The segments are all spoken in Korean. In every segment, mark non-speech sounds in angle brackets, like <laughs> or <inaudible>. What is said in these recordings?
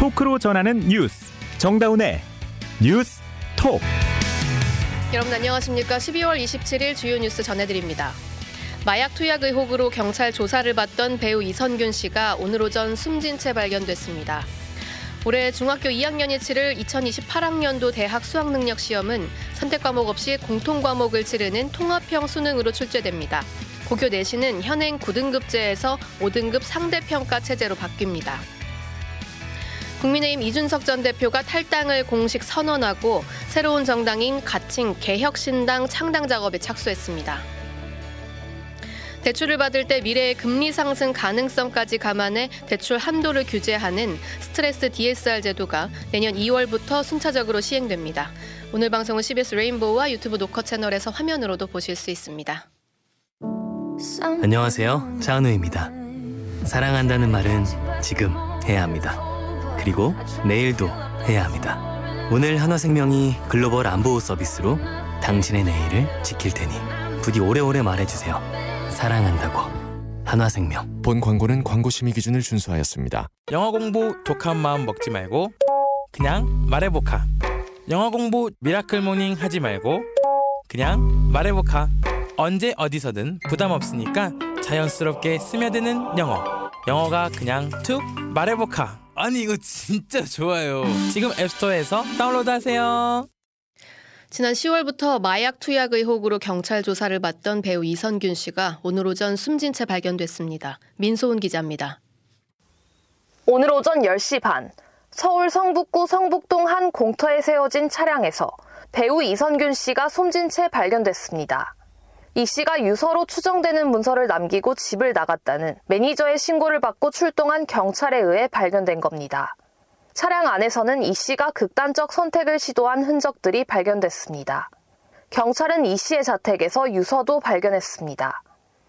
토크로 전하는 뉴스 정다운의 뉴스 톡 여러분 안녕하십니까? 12월 27일 주요 뉴스 전해드립니다. 마약 투약 의혹으로 경찰 조사를 받던 배우 이선균 씨가 오늘 오전 숨진 채 발견됐습니다. 올해 중학교 2학년이 치를 2028학년도 대학 수학능력 시험은 선택 과목 없이 공통 과목을 치르는 통합형 수능으로 출제됩니다. 고교 내신은 현행 9등급제에서 5등급 상대평가 체제로 바뀝니다. 국민의힘 이준석 전 대표가 탈당을 공식 선언하고 새로운 정당인 가칭 개혁신당 창당 작업에 착수했습니다. 대출을 받을 때 미래의 금리 상승 가능성까지 감안해 대출 한도를 규제하는 스트레스 DSR 제도가 내년 2월부터 순차적으로 시행됩니다. 오늘 방송은 CBS 레인보우와 유튜브 노커 채널에서 화면으로도 보실 수 있습니다. 안녕하세요. 차은우입니다. 사랑한다는 말은 지금 해야 합니다. 그리고 내일도 해야 합니다. 오늘 한화생명이 글로벌 안보 서비스로 당신의 내일을 지킬 테니 부디 오래오래 말해주세요. 사랑한다고. 한화생명. 본 광고는 광고 심의 기준을 준수하였습니다. 영어 공부 독한 마음 먹지 말고 그냥 말해보카. 영어 공부 miracle morning 하지 말고 그냥 말해보카. 언제 어디서든 부담 없으니까 자연스럽게 스며드는 영어. 영어가 그냥 툭 말해보카. 아니 이거 진짜 좋아요. 지금 앱스토어에서 다운로드하세요. 지난 10월부터 마약 투약 의혹으로 경찰 조사를 받던 배우 이선균 씨가 오늘 오전 숨진 채 발견됐습니다. 민소은 기자입니다. 오늘 오전 10시 반 서울 성북구 성북동 한 공터에 세워진 차량에서 배우 이선균 씨가 숨진 채 발견됐습니다. 이 씨가 유서로 추정되는 문서를 남기고 집을 나갔다는 매니저의 신고를 받고 출동한 경찰에 의해 발견된 겁니다. 차량 안에서는 이 씨가 극단적 선택을 시도한 흔적들이 발견됐습니다. 경찰은 이 씨의 자택에서 유서도 발견했습니다.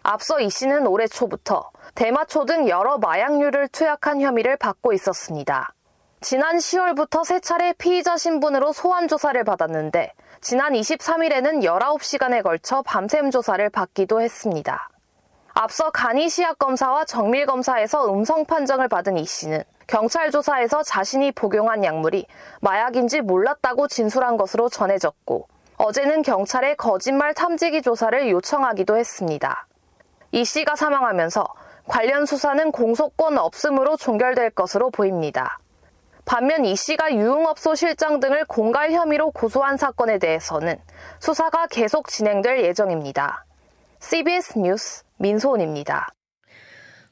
앞서 이 씨는 올해 초부터 대마초 등 여러 마약류를 투약한 혐의를 받고 있었습니다. 지난 10월부터 세 차례 피의자 신분으로 소환 조사를 받았는데 지난 23일에는 19시간에 걸쳐 밤샘 조사를 받기도 했습니다. 앞서 간이 시약 검사와 정밀 검사에서 음성 판정을 받은 이 씨는 경찰 조사에서 자신이 복용한 약물이 마약인지 몰랐다고 진술한 것으로 전해졌고 어제는 경찰에 거짓말 탐지기 조사를 요청하기도 했습니다. 이 씨가 사망하면서 관련 수사는 공소권 없음으로 종결될 것으로 보입니다. 반면 이 씨가 유흥업소 실장 등을 공갈 혐의로 고소한 사건에 대해서는 수사가 계속 진행될 예정입니다. CBS 뉴스 민소은입니다.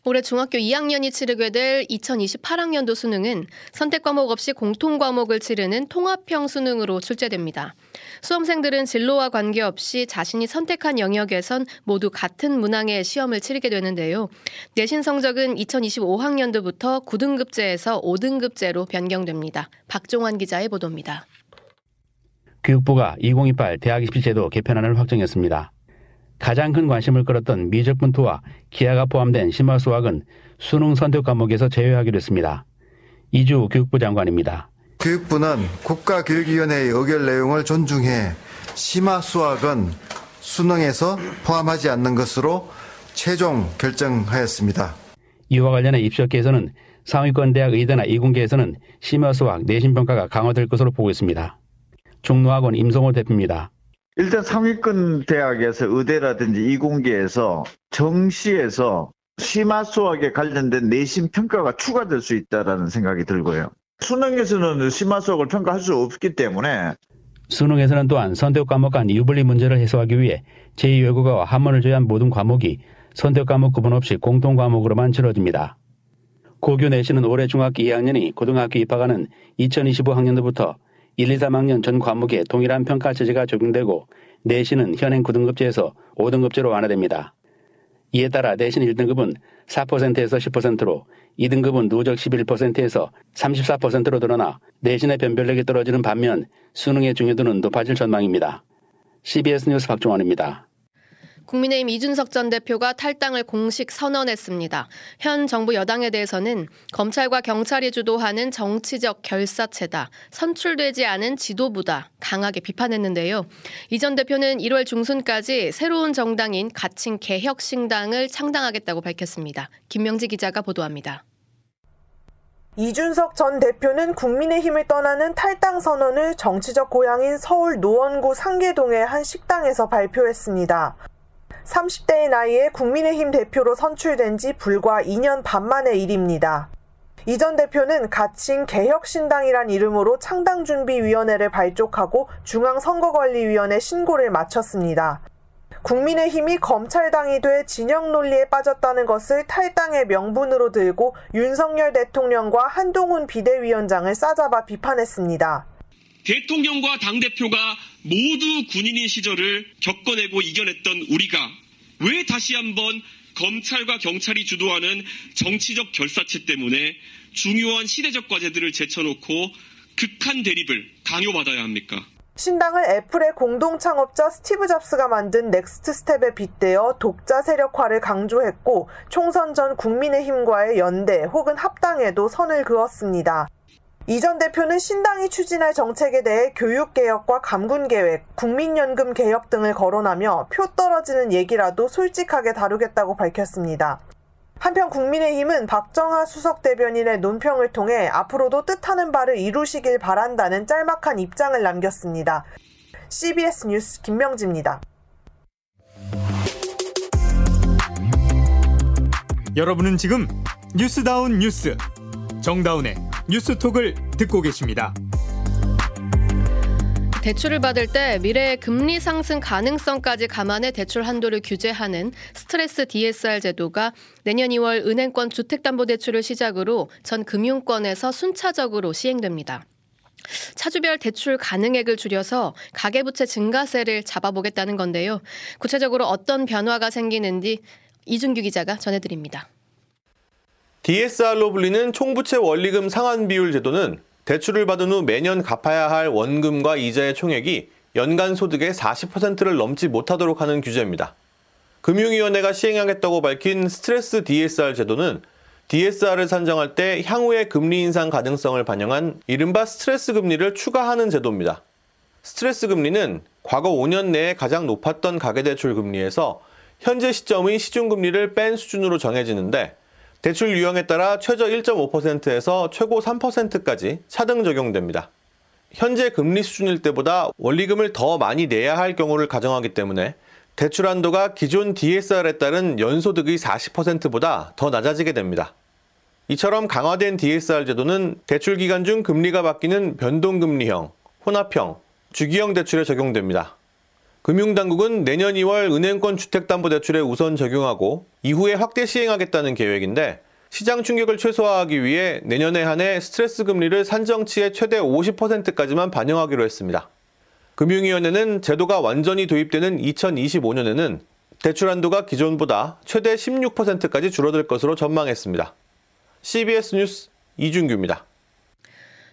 올해 중학교 2학년이 치르게 될 2028학년도 수능은 선택 과목 없이 공통 과목을 치르는 통합형 수능으로 출제됩니다. 수험생들은 진로와 관계없이 자신이 선택한 영역에선 모두 같은 문항의 시험을 치르게 되는데요. 내신 성적은 2025학년도부터 9등급제에서 5등급제로 변경됩니다. 박종환 기자의 보도입니다. 교육부가 2028 대학 입시 제도 개편안을 확정했습니다. 가장 큰 관심을 끌었던 미적분투와 기하가 포함된 심화수학은 수능 선택 과목에서 제외하기로 했습니다. 이주 교육부 장관입니다. 교육부는 국가교육위원회의 의결 내용을 존중해 심화수학은 수능에서 포함하지 않는 것으로 최종 결정하였습니다. 이와 관련해 입시업계에서는 상위권 대학 의대나 이공계에서는 심화수학 내신평가가 강화될 것으로 보고 있습니다. 중노학원 임성호 대표입니다. 일단 상위권 대학에서 의대라든지 이공계에서 정시에서 심화 수학에 관련된 내신 평가가 추가될 수 있다라는 생각이 들고요. 수능에서는 심화 수학을 평가할 수 없기 때문에 수능에서는 또한 선택 과목 간 유불리 문제를 해소하기 위해 제2외국어와 한문을 제외한 모든 과목이 선택 과목 구분 없이 공통 과목으로만 치러집니다. 고교 내신은 올해 중학교 2학년이 고등학교 입학하는 2025학년도부터 1, 2, 3학년 전 과목에 동일한 평가 체제가 적용되고 내신은 현행 9등급제에서 5등급제로 완화됩니다. 이에 따라 내신 1등급은 4%에서 10%로 2등급은 누적 11%에서 34%로 늘어나 내신의 변별력이 떨어지는 반면 수능의 중요도는 높아질 전망입니다. CBS 뉴스 박종원입니다. 국민의힘 이준석 전 대표가 탈당을 공식 선언했습니다. 현 정부 여당에 대해서는 검찰과 경찰이 주도하는 정치적 결사체다, 선출되지 않은 지도부다 강하게 비판했는데요. 이 전 대표는 1월 중순까지 새로운 정당인 가칭 개혁신당을 창당하겠다고 밝혔습니다. 김명지 기자가 보도합니다. 이준석 전 대표는 국민의힘을 떠나는 탈당 선언을 정치적 고향인 서울 노원구 상계동의 한 식당에서 발표했습니다. 30대의 나이에 국민의힘 대표로 선출된 지 불과 2년 반 만의 일입니다. 이전 대표는 가칭 개혁신당이란 이름으로 창당준비위원회를 발족하고 중앙선거관리위원회 신고를 마쳤습니다. 국민의힘이 검찰당이 돼 진영 논리에 빠졌다는 것을 탈당의 명분으로 들고 윤석열 대통령과 한동훈 비대위원장을 싸잡아 비판했습니다. 대통령과 당대표가 모두 군인인 시절을 겪어내고 이겨냈던 우리가 왜 다시 한번 검찰과 경찰이 주도하는 정치적 결사체 때문에 중요한 시대적 과제들을 제쳐놓고 극한 대립을 강요받아야 합니까? 신당을 애플의 공동 창업자 스티브 잡스가 만든 넥스트 스텝에 빗대어 독자 세력화를 강조했고 총선 전 국민의힘과의 연대 혹은 합당에도 선을 그었습니다. 이 전 대표는 신당이 추진할 정책에 대해 교육개혁과 감군계획, 국민연금 개혁 등을 거론하며 표 떨어지는 얘기라도 솔직하게 다루겠다고 밝혔습니다. 한편 국민의힘은 박정하 수석 대변인의 논평을 통해 앞으로도 뜻하는 바를 이루시길 바란다는 짤막한 입장을 남겼습니다. CBS 뉴스 김명지입니다. 여러분은 지금 뉴스다운 뉴스 정다운의 뉴스톡을 듣고 계십니다. 대출을 받을 때 미래의 금리 상승 가능성까지 감안해 대출 한도를 규제하는 스트레스 DSR 제도가 내년 2월 은행권 주택담보대출을 시작으로 전 금융권에서 순차적으로 시행됩니다. 차주별 대출 가능액을 줄여서 가계부채 증가세를 잡아보겠다는 건데요. 구체적으로 어떤 변화가 생기는지 이준규 기자가 전해드립니다. DSR로 불리는 총부채 원리금 상환 비율 제도는 대출을 받은 후 매년 갚아야 할 원금과 이자의 총액이 연간 소득의 40%를 넘지 못하도록 하는 규제입니다. 금융위원회가 시행하겠다고 밝힌 스트레스 DSR 제도는 DSR을 산정할 때 향후의 금리 인상 가능성을 반영한 이른바 스트레스 금리를 추가하는 제도입니다. 스트레스 금리는 과거 5년 내에 가장 높았던 가계대출 금리에서 현재 시점의 시중금리를 뺀 수준으로 정해지는데 대출 유형에 따라 최저 1.5%에서 최고 3%까지 차등 적용됩니다. 현재 금리 수준일 때보다 원리금을 더 많이 내야 할 경우를 가정하기 때문에 대출 한도가 기존 DSR에 따른 연소득의 40%보다 더 낮아지게 됩니다. 이처럼 강화된 DSR 제도는 대출 기간 중 금리가 바뀌는 변동금리형, 혼합형, 주기형 대출에 적용됩니다. 금융당국은 내년 2월 은행권 주택담보대출에 우선 적용하고 이후에 확대 시행하겠다는 계획인데 시장 충격을 최소화하기 위해 내년에 한해 스트레스 금리를 산정치의 최대 50%까지만 반영하기로 했습니다. 금융위원회는 제도가 완전히 도입되는 2025년에는 대출 한도가 기존보다 최대 16%까지 줄어들 것으로 전망했습니다. CBS 뉴스 이준규입니다.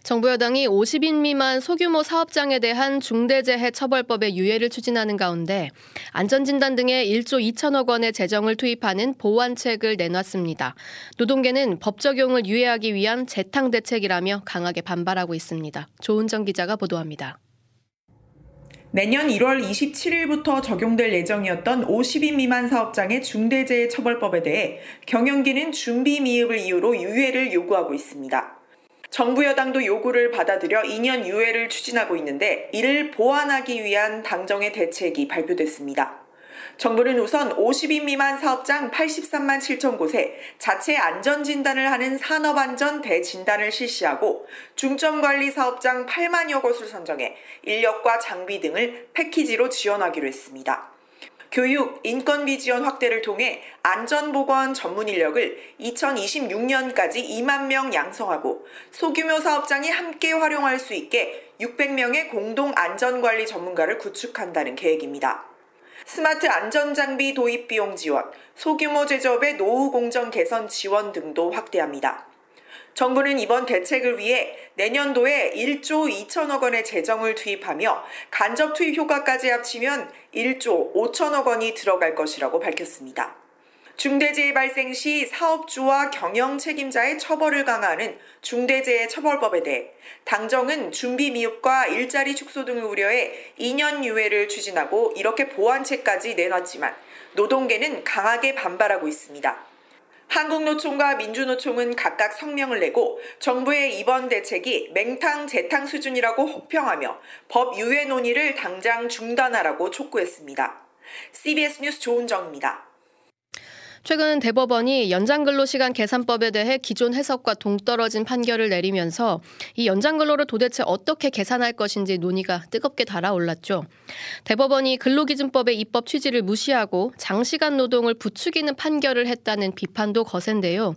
정부 여당이 50인 미만 소규모 사업장에 대한 중대재해 처벌법의 유예를 추진하는 가운데 안전진단 등에 1조 2천억 원의 재정을 투입하는 보완책을 내놨습니다. 노동계는 법 적용을 유예하기 위한 재탕 대책이라며 강하게 반발하고 있습니다. 조은정 기자가 보도합니다. 내년 1월 27일부터 적용될 예정이었던 50인 미만 사업장의 중대재해 처벌법에 대해 경영기는 준비 미흡을 이유로 유예를 요구하고 있습니다. 정부 여당도 요구를 받아들여 2년 유예를 추진하고 있는데 이를 보완하기 위한 당정의 대책이 발표됐습니다. 정부는 우선 50인 미만 사업장 83만 7천 곳에 자체 안전진단을 하는 산업안전 대진단을 실시하고 중점관리 사업장 8만여 곳을 선정해 인력과 장비 등을 패키지로 지원하기로 했습니다. 교육, 인건비 지원 확대를 통해 안전보건 전문 인력을 2026년까지 2만 명 양성하고 소규모 사업장이 함께 활용할 수 있게 600명의 공동 안전관리 전문가를 구축한다는 계획입니다. 스마트 안전장비 도입 비용 지원, 소규모 제조업의 노후 공정 개선 지원 등도 확대합니다. 정부는 이번 대책을 위해 내년도에 1조 2천억 원의 재정을 투입하며 간접 투입 효과까지 합치면 1조 5천억 원이 들어갈 것이라고 밝혔습니다. 중대재해 발생 시 사업주와 경영 책임자의 처벌을 강화하는 중대재해 처벌법에 대해 당정은 준비 미흡과 일자리 축소 등을 우려해 2년 유예를 추진하고 이렇게 보완책까지 내놨지만 노동계는 강하게 반발하고 있습니다. 한국노총과 민주노총은 각각 성명을 내고 정부의 이번 대책이 맹탕 재탕 수준이라고 혹평하며 법 유예 논의를 당장 중단하라고 촉구했습니다. CBS 뉴스 조은정입니다. 최근 대법원이 연장근로시간 계산법에 대해 기존 해석과 동떨어진 판결을 내리면서 이 연장근로를 도대체 어떻게 계산할 것인지 논의가 뜨겁게 달아올랐죠. 대법원이 근로기준법의 입법 취지를 무시하고 장시간 노동을 부추기는 판결을 했다는 비판도 거센데요.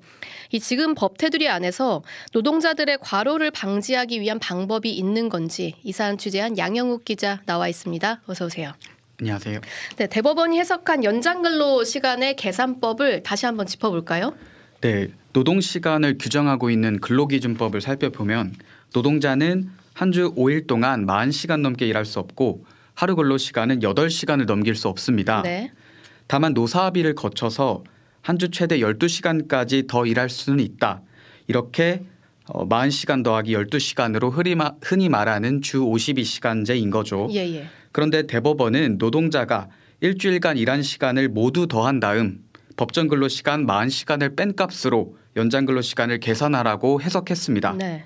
이 지금 법 테두리 안에서 노동자들의 과로를 방지하기 위한 방법이 있는 건지 이 사안 취재한 양영욱 기자 나와 있습니다. 어서 오세요. 안녕하세요. 네, 대법원이 해석한 연장근로 시간의 계산법을 다시 한번 짚어볼까요? 네, 노동 시간을 규정하고 있는 근로기준법을 살펴보면 노동자는 한 주 5일 동안 40시간 넘게 일할 수 없고 하루 근로 시간은 8시간을 넘길 수 없습니다. 네. 다만 노사합의를 거쳐서 한 주 최대 12시간까지 더 일할 수는 있다. 이렇게 40시간 더하기 12시간으로 흔히 말하는 주 52시간제인 거죠. 예, 예. 그런데 대법원은 노동자가 일주일간 일한 시간을 모두 더한 다음 법정 근로 시간 40시간을 뺀 값으로 연장 근로 시간을 계산하라고 해석했습니다. 네.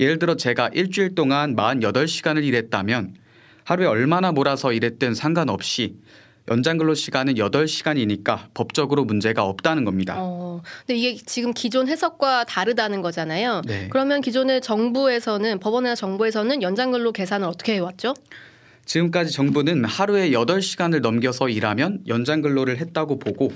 예를 들어 제가 일주일 동안 48시간을 일했다면 하루에 얼마나 몰아서 일했든 상관없이 연장 근로 시간은 8시간이니까 법적으로 문제가 없다는 겁니다. 어, 근데 이게 지금 기존 해석과 다르다는 거잖아요. 네. 그러면 기존의 정부에서는 법원이나 정부에서는 연장 근로 계산을 어떻게 해 왔죠? 지금까지 정부는 하루에 8시간을 넘겨서 일하면 연장 근로를 했다고 보고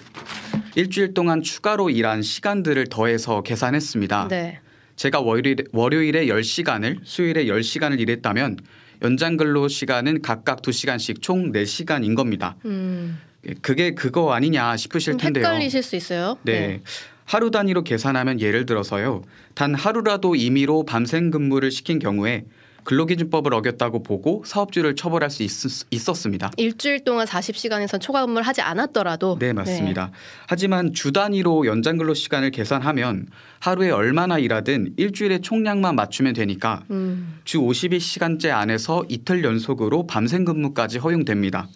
일주일 동안 추가로 일한 시간들을 더해서 계산했습니다. 네. 제가 월요일에, 월요일에 10시간을 수요일에 10시간을 일했다면 연장 근로 시간은 각각 2시간씩 총 4시간인 겁니다. 음. 그게 그거 아니냐 싶으실 텐데요. 헷갈리실 수 있어요. 네. 네. 하루 단위로 계산하면 예를 들어서요. 단 하루라도 임의로 밤샘 근무를 시킨 경우에 근로기준법을 어겼다고 보고 사업주를 처벌할 수 있, 었습니다 일주일 동안 40시간에선 초과 근무를 하지 않았더라도. 네, 맞습니다. 네. 하지만 주 단위로 연장 근로 시간을 계산하면 하루에 얼마나 일하든 일주일의 총량만 맞추면 되니까 음. 주 52시간째 안에서 이틀 연속으로 밤샘 근무까지 허용됩니다.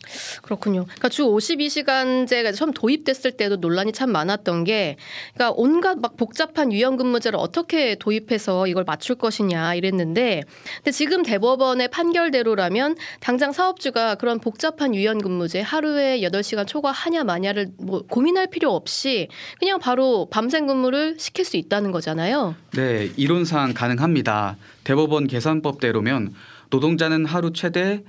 그렇군요. 그러니까 주 52시간제가 처음 도입됐을 때도 논란이 참 많았던 게 그러니까 온갖 막 복잡한 유연 근무제를 어떻게 도입해서 이걸 맞출 것이냐 이랬는데 근데 지금 대법원의 판결대로라면 당장 사업주가 그런 복잡한 유연 근무제 하루에 8시간 초과하냐 마냐를 뭐 고민할 필요 없이 그냥 바로 밤샘 근무를 시킬 수 있다는 거잖아요. 네, 이론상 가능합니다. 대법원 계산법대로면 노동자는 하루 최대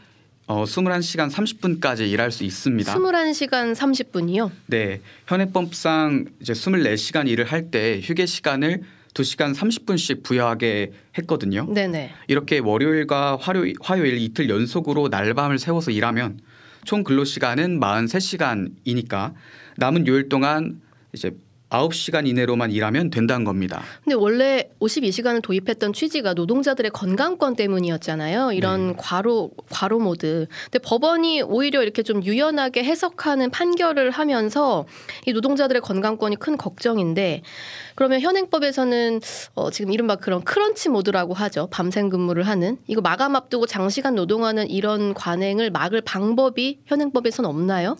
어, 21시간 30분까지 일할 수 있습니다. 21시간 30분이요? 네. 현행법상 이제 24시간 일을 할 때 휴게 시간을 2시간 30분씩 부여하게 했거든요. 네네. 이렇게 월요일과 화요일, 화요일 이틀 연속으로 날밤을 세워서 일하면 총 근로 시간은 43시간이니까 남은 요일 동안 이제 9시간 이내로만 일하면 된다는 겁니다. 근데 원래 52시간을 도입했던 취지가 노동자들의 건강권 때문이었잖아요. 이런 네. 과로 과로 모드. 근데 법원이 오히려 이렇게 좀 유연하게 해석하는 판결을 하면서 이 노동자들의 건강권이 큰 걱정인데 그러면 현행법에서는 어 지금 이른바 그런 크런치 모드라고 하죠. 밤샘 근무를 하는 이거 마감 앞두고 장시간 노동하는 이런 관행을 막을 방법이 현행법에서는 없나요?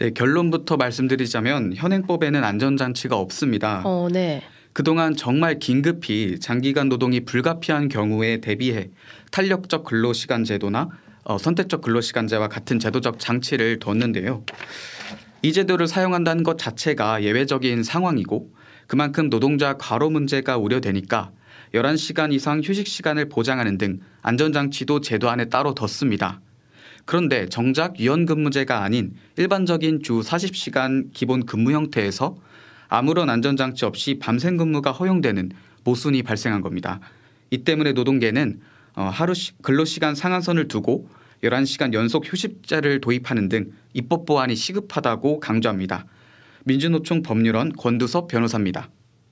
네, 결론부터 말씀드리자면 현행법에는 안전장치가 없습니다. 어, 네. 그동안 정말 긴급히 장기간 노동이 불가피한 경우에 대비해 탄력적 근로시간 제도나 어, 선택적 근로시간제와 같은 제도적 장치를 뒀는데요. 이 제도를 사용한다는 것 자체가 예외적인 상황이고 그만큼 노동자 과로 문제가 우려되니까 11시간 이상 휴식 시간을 보장하는 등 안전장치도 제도 안에 따로 뒀습니다. 그런데 정작 유연 근무제가 아닌 일반적인 주 40시간 기본 근무 형태에서 아무런 안전장치 없이 밤샘 근무가 허용되는 모순이 발생한 겁니다. 이 때문에 노동계는 어, 하루 근로시간 상한선을 두고 11시간 연속 휴식제를 도입하는 등 입법 보완이 시급하다고 강조합니다. 민주노총 법률원 권두섭 변호사입니다.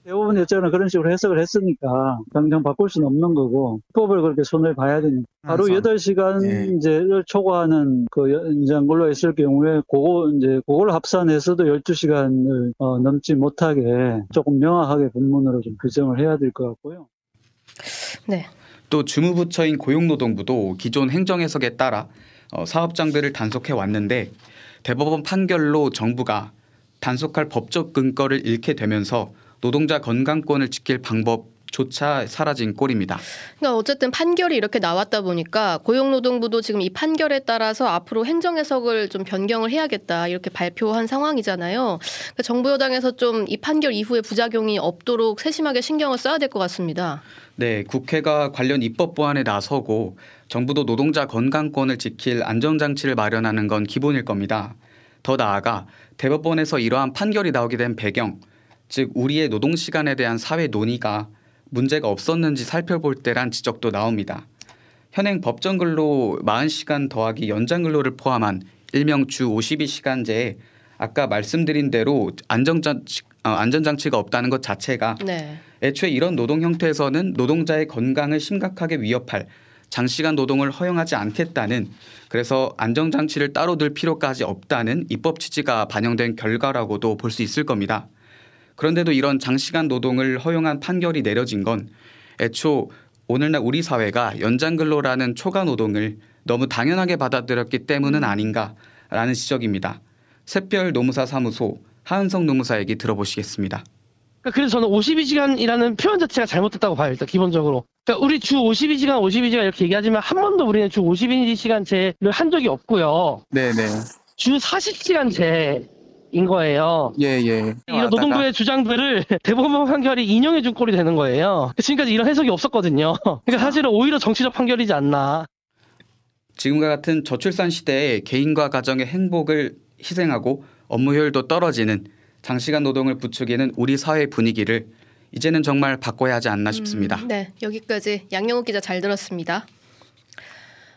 대부분 여쭤는 그런 식으로 해석을 했으니까 당장 바꿀 수는 없는 거고 법을 그렇게 손을 봐야 되니까 하루 8시간 예. 이제 초과하는 그 연장 근로 있을 경우에 그거 이제 그걸 합산해서도 12시간을 어, 넘지 못하게 조금 명확하게 본문으로 좀 규정을 해야 될 것 같고요. 네. 또 주무부처인 고용노동부도 기존 행정 해석에 따라 어, 사업장들을 단속해 왔는데 대법원 판결로 정부가 단속할 법적 근거를 잃게 되면서 노동자 건강권을 지킬 방법 조차 사라진 꼴입니다. 그러니까 어쨌든 판결이 이렇게 나왔다 보니까 고용노동부도 지금 이 판결에 따라서 앞으로 행정 해석을 좀 변경을 해야겠다 이렇게 발표한 상황이잖아요. 그러니까 정부 여당에서 좀 이 판결 이후에 부작용이 없도록 세심하게 신경을 써야 될 것 같습니다. 네, 국회가 관련 입법 보완에 나서고 정부도 노동자 건강권을 지킬 안전장치를 마련하는 건 기본일 겁니다. 더 나아가 대법원에서 이러한 판결이 나오게 된 배경, 즉 우리의 노동 시간에 대한 사회 논의가 문제가 없었는지 살펴볼 때란 지적도 나옵니다. 현행 법정 근로 40시간 더하기 연장 근로를 포함한 일명 주 52시간제에 아까 말씀드린 대로 안전장치, 어, 안전장치가 없다는 것 자체가 네. 애초에 이런 노동 형태에서는 노동자의 건강을 심각하게 위협할 장시간 노동을 허용하지 않겠다는 그래서 안정장치를 따로 들 필요까지 없다는 입법 취지가 반영된 결과라고도 볼 수 있을 겁니다. 그런데도 이런 장시간 노동을 허용한 판결이 내려진 건 애초 오늘날 우리 사회가 연장 근로라는 초과 노동을 너무 당연하게 받아들였기 때문은 아닌가라는 지적입니다. 샛별 노무사 사무소 하은성 노무사 얘기 들어보시겠습니다. 그러니까 그래서 저는 52시간이라는 표현 자체가 잘못됐다고 봐요, 일단 기본적으로. 그러니까 우리 주 52시간, 52시간 이렇게 얘기하지만 한 번도 우리는 주 52시간제를 한 적이 없고요. 네네. 주 40시간제 인 거예요. 예, 예. 이런 노동부의 주장들을 <laughs> 대법원 판결이 인용해 준 꼴이 되는 거예요. 지금까지 이런 해석이 없었거든요. 그러니까 사실은 오히려 정치적 판결이지 않나. 지금과 같은 저출산 시대에 개인과 가정의 행복을 희생하고 업무 효율도 떨어지는 장시간 노동을 부추기는 우리 사회 분위기를 이제는 정말 바꿔야 하지 않나 싶습니다. 음, 네, 여기까지 양영욱 기자 잘 들었습니다.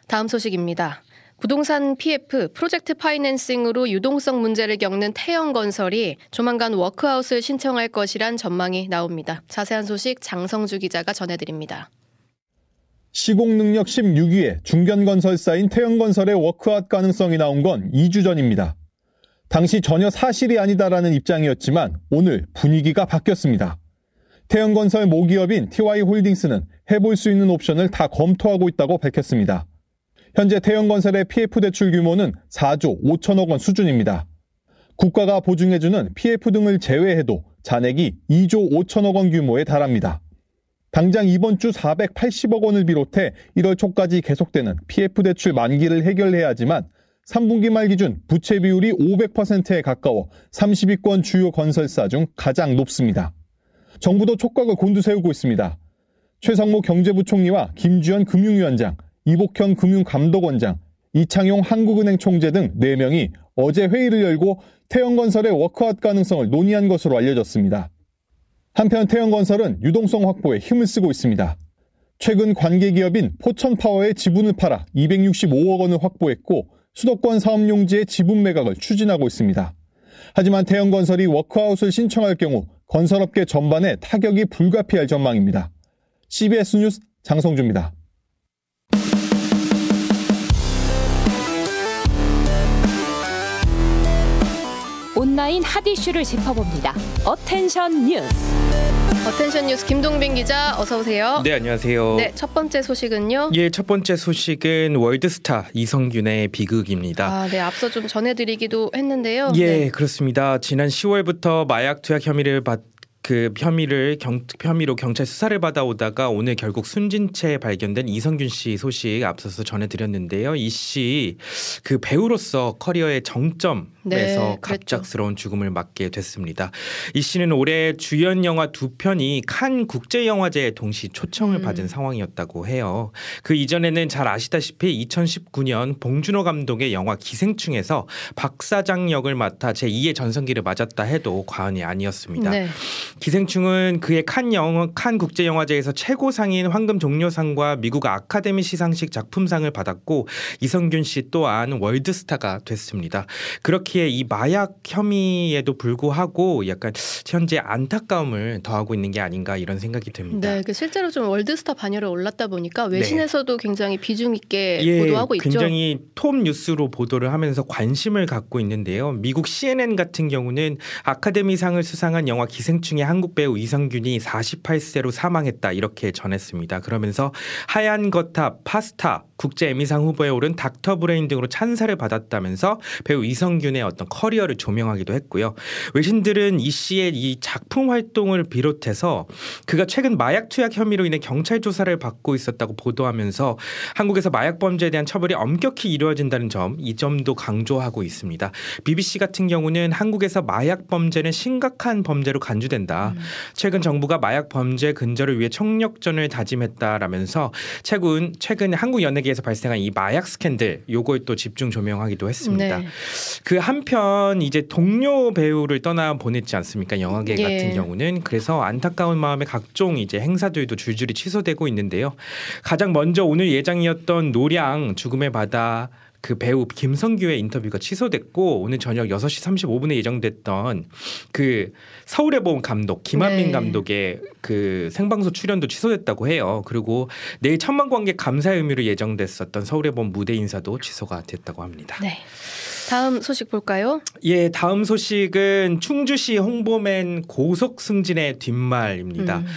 다음 소식입니다. 부동산 PF 프로젝트 파이낸싱으로 유동성 문제를 겪는 태영건설이 조만간 워크아웃을 신청할 것이란 전망이 나옵니다. 자세한 소식 장성주 기자가 전해드립니다. 시공 능력 16위에 중견건설사인 태영건설의 워크아웃 가능성이 나온 건 2주 전입니다. 당시 전혀 사실이 아니다라는 입장이었지만 오늘 분위기가 바뀌었습니다. 태영건설 모기업인 TY홀딩스는 해볼 수 있는 옵션을 다 검토하고 있다고 밝혔습니다. 현재 태영건설의 PF 대출 규모는 4조 5천억 원 수준입니다. 국가가 보증해주는 PF 등을 제외해도 잔액이 2조 5천억 원 규모에 달합니다. 당장 이번 주 480억 원을 비롯해 1월 초까지 계속되는 PF 대출 만기를 해결해야 하지만 3분기 말 기준 부채 비율이 500%에 가까워 30위권 주요 건설사 중 가장 높습니다. 정부도 촉각을 곤두세우고 있습니다. 최성모 경제부총리와 김주현 금융위원장, 이복현 금융감독원장, 이창용 한국은행 총재 등 4명이 어제 회의를 열고 태영건설의 워크아웃 가능성을 논의한 것으로 알려졌습니다. 한편 태영건설은 유동성 확보에 힘을 쓰고 있습니다. 최근 관계기업인 포천파워의 지분을 팔아 265억 원을 확보했고 수도권 사업용지의 지분 매각을 추진하고 있습니다. 하지만 태영건설이 워크아웃을 신청할 경우 건설업계 전반에 타격이 불가피할 전망입니다. CBS 뉴스 장성주입니다. 온라인 핫 이슈를 짚어봅니다. Attention 뉴스. Attention 뉴스 김동빈 기자 어서 오세요. 네 안녕하세요. 네첫 번째 소식은요. 예, 첫 번째 소식은 월드스타 이성균의 비극입니다. 아, 네 앞서 좀 전해드리기도 했는데요. 예, 네. 그렇습니다. 지난 10월부터 마약 투약 혐의를 받. 그 혐의를 경, 혐의로 경찰 수사를 받아오다가 오늘 결국 숨진 채 발견된 이성균 씨 소식 앞서서 전해드렸는데요. 이 씨 그 배우로서 커리어의 정점 에서 네, 갑작스러운 죽음을 맞게 됐습니다. 이 씨는 올해 주연 영화 두 편이 칸 국제 영화제에 동시 초청을 음. 받은 상황이었다고 해요. 그 이전에는 잘 아시다시피 2019년 봉준호 감독의 영화 기생충에서 박 사장 역을 맡아 제 2의 전성기를 맞았다 해도 과언이 아니었습니다. 네. 기생충은 그의 칸 영화 칸 국제 영화제에서 최고상인 황금 종려상과 미국 아카데미 시상식 작품상을 받았고 이성균 씨 또한 월드스타가 됐습니다. 그렇 기에 이 마약 혐의에도 불구하고 약간 현재 안타까움을 더하고 있는 게 아닌가 이런 생각이 듭니다. 네, 그 실제로 좀 월드스타 반열에 올랐다 보니까 외신에서도 굉장히 비중 있게 예, 보도하고 있죠. 굉장히 톱 뉴스로 보도를 하면서 관심을 갖고 있는데요. 미국 CNN 같은 경우는 아카데미상을 수상한 영화 기생충의 한국 배우 이선균이 48세로 사망했다 이렇게 전했습니다. 그러면서 하얀 거탑, 파스타, 국제 에미상 후보에 오른 Dr. Brain 등으로 찬사를 받았다면서 배우 이선균의 어떤 커리어를 조명하기도 했고요. 외신들은 이 씨의 이 작품 활동을 비롯해서 그가 최근 마약 투약 혐의로 인해 경찰 조사를 받고 있었다고 보도하면서 한국에서 마약 범죄에 대한 처벌이 엄격히 이루어진다는 점, 이 점도 강조하고 있습니다. BBC 같은 경우는 한국에서 마약 범죄는 심각한 범죄로 간주된다. 음. 최근 정부가 마약 범죄 근절을 위해 총력전을 다짐했다라면서 최근 최근 한국 연예계에서 발생한 이 마약 스캔들 요걸 또 집중 조명하기도 했습니다. 네. 그 한편 이제 동료 배우를 떠나 보냈지 않습니까? 영화계 예. 같은 경우는 그래서 안타까운 마음에 각종 이제 행사들도 줄줄이 취소되고 있는데요. 가장 먼저 오늘 예정이었던 노량 죽음의 바다 그 배우 김성규의 인터뷰가 취소됐고 오늘 저녁 6시 35분에 예정됐던 그 서울의 봄 감독 김한민 네. 감독의 그 생방송 출연도 취소됐다고 해요. 그리고 내일 천만 관객 감사 의미로 예정됐었던 서울의 봄 무대 인사도 취소가 됐다고 합니다. 네. 다음 소식 볼까요? 예, 다음 소식은 충주시 홍보맨 고속 승진의 뒷말입니다. 음.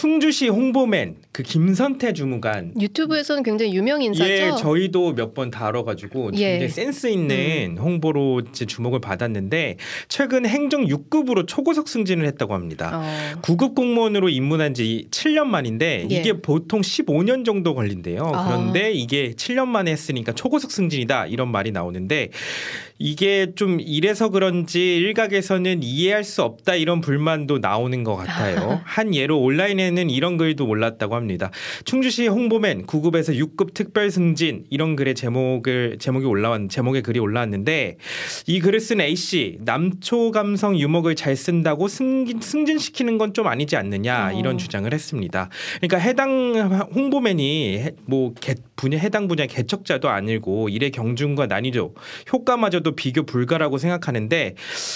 충주시 홍보맨 그 김선태 주무관 유튜브에서는 굉장히 유명 인사죠. 예, 저희도 몇 번 다뤄가지고 예. 굉장히 센스 있는 음. 홍보로 주목을 받았는데 최근 행정 6급으로 초고속 승진을 했다고 합니다. 어. 9급 공무원으로 입문한 지 7년 만인데 예. 이게 보통 15년 정도 걸린대요. 아. 그런데 이게 7년 만에 했으니까 초고속 승진이다 이런 말이 나오는데 이게 좀 이래서 그런지 일각에서는 이해할 수 없다 이런 불만도 나오는 것 같아요. <laughs> 한 예로 온라인에는 이런 글도 올랐다고 합니다. 충주시 홍보맨 9급에서 6급 특별 승진 이런 글의 제목을 제목이 올라왔 제목의 글이 올라왔는데 이 글을 쓴 A 씨 남초 감성 유목을 잘 쓴다고 승진, 승진시키는 건 좀 아니지 않느냐 이런 어. 주장을 했습니다. 그러니까 해당 홍보맨이 뭐 개, 분야 해당 분야 개척자도 아니고 일의 경중과 난이도 효과마저도 비교 불가라고 생각하는데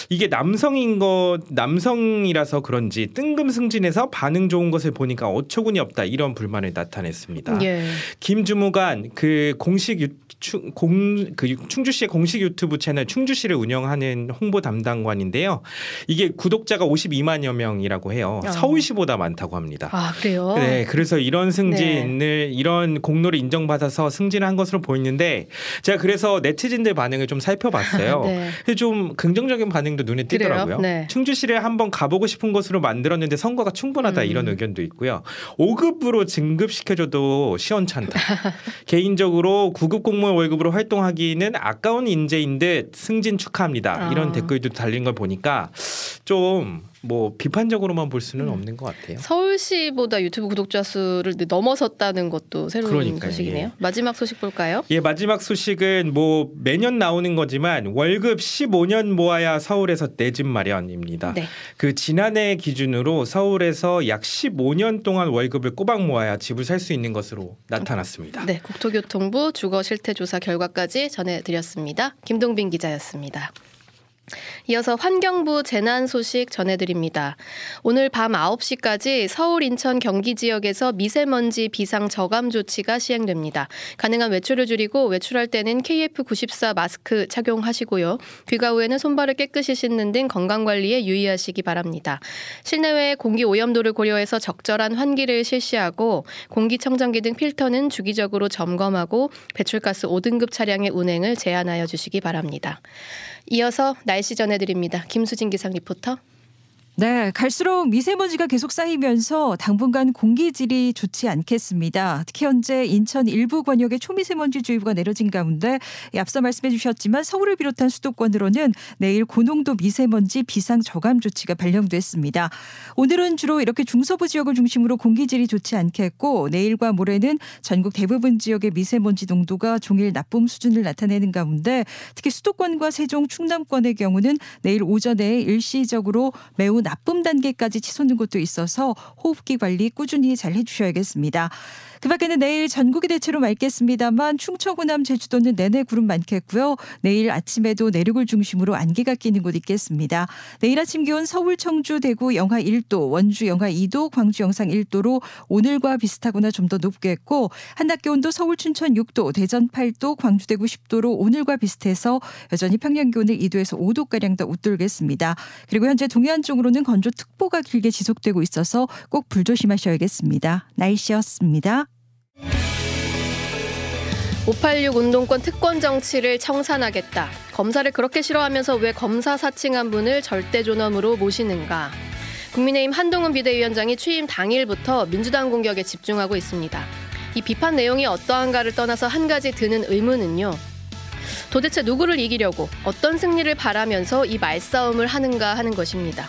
이게 남성인 것 남성이라서 그런지 뜬금 승진해서 반응 좋은 것을 보니까 어처구니 없다 이런 불만을 나타냈습니다. 예. 김주무관 그 공식 유, 충, 공, 그 충주시의 공식 유튜브 채널 충주시를 운영하는 홍보 담당관인데요. 이게 구독자가 52만여 명이라고 해요. 어. 서울시보다 많다고 합니다. 아 그래요? 네, 그래서 이런 승진을 네. 이런 공로를 인정받아서 승진한 것으로 보이는데 제가 그래서 네티즌들 반응을 좀 살펴봤 어요. <laughs> 네. 좀 긍정적인 반응도 눈에 띄더라고요. 네. 충주시를 한번 가보고 싶은 곳으로 만들었는데 선거가 충분하다 음. 이런 의견도 있고요. 5급 1급으로 진급시켜줘도 시원찮다. <laughs> 개인적으로 9급 공무원 월급으로 활동하기는 아까운 인재인 듯 승진 축하합니다. 이런 아. 댓글도 달린 걸 보니까 좀 뭐 비판적으로만 볼 수는 음. 없는 것 같아요. 서울시보다 유튜브 구독자 수를 넘어섰다는 것도 새로운 그러니까요, 소식이네요. 예. 마지막 소식 볼까요? 예, 마지막 소식은 뭐 매년 나오는 거지만 월급 15년 모아야 서울에서 내 집 마련입니다. 네. 그 지난해 기준으로 서울에서 약 15년 동안 월급을 꼬박 모아야 집을 살 수 있는 것으로 나타났습니다. 네, 국토교통부 주거 실태 조사 결과까지 전해드렸습니다. 김동빈 기자였습니다. 이어서 환경부 재난 소식 전해드립니다. 오늘 밤 9시까지 서울, 인천, 경기 지역에서 미세먼지 비상 저감 조치가 시행됩니다. 가능한 외출을 줄이고 외출할 때는 KF94 마스크 착용하시고요. 귀가 후에는 손발을 깨끗이 씻는 등 건강관리에 유의하시기 바랍니다. 실내외 공기 오염도를 고려해서 적절한 환기를 실시하고 공기청정기 등 필터는 주기적으로 점검하고 배출가스 5등급 차량의 운행을 제한하여 주시기 바랍니다. 이어서 날씨 전해드립니다. 김수진 기상 리포터. 네, 갈수록 미세먼지가 계속 쌓이면서 당분간 공기질이 좋지 않겠습니다. 특히 현재 인천 일부 권역에 초미세먼지 주의보가 내려진 가운데 앞서 말씀해 주셨지만 서울을 비롯한 수도권으로는 내일 고농도 미세먼지 비상 저감 조치가 발령됐습니다. 오늘은 주로 이렇게 중서부 지역을 중심으로 공기질이 좋지 않겠고 내일과 모레는 전국 대부분 지역의 미세먼지 농도가 종일 나쁨 수준을 나타내는 가운데 특히 수도권과 세종, 충남권의 경우는 내일 오전에 일시적으로 매우 나쁨 단계까지 치솟는 곳도 있어서 호흡기 관리 꾸준히 잘 해주셔야겠습니다. 그 밖에는 내일 전국이 대체로 맑겠습니다만 충청, 호남, 제주도는 내내 구름 많겠고요. 내일 아침에도 내륙을 중심으로 안개가 끼는 곳 있겠습니다. 내일 아침 기온 서울, 청주, 대구 영하 1도, 원주 영하 2도, 광주 영상 1도로 오늘과 비슷하거나 좀 더 높겠고 한낮 기온도 서울, 춘천 6도, 대전 8도, 광주, 대구 10도로 오늘과 비슷해서 여전히 평년 기온을 2도에서 5도가량 더 웃돌겠습니다. 그리고 현재 동해안 쪽으로 지역으로는 건조특보가 길게 지속되고 있어서 꼭 불조심하셔야겠습니다. 날씨였습니다. 586 운동권 특권 정치를 청산하겠다. 검사를 그렇게 싫어하면서 왜 검사 사칭한 분을 절대 존엄으로 모시는가? 국민의힘 한동훈 비대위원장이 취임 당일부터 민주당 공격에 집중하고 있습니다. 이 비판 내용이 어떠한가를 떠나서 한 가지 드는 의문은요. 도대체 누구를 이기려고 어떤 승리를 바라면서 이 말싸움을 하는가 하는 것입니다.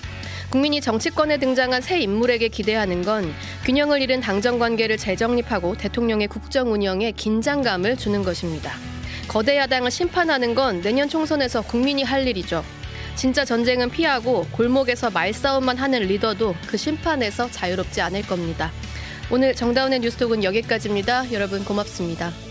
국민이 정치권에 등장한 새 인물에게 기대하는 건 균형을 잃은 당정 관계를 재정립하고 대통령의 국정 운영에 긴장감을 주는 것입니다. 거대 야당을 심판하는 건 내년 총선에서 국민이 할 일이죠. 진짜 전쟁은 피하고 골목에서 말싸움만 하는 리더도 그 심판에서 자유롭지 않을 겁니다. 오늘 정다운의 뉴스톡은 여기까지입니다. 여러분 고맙습니다.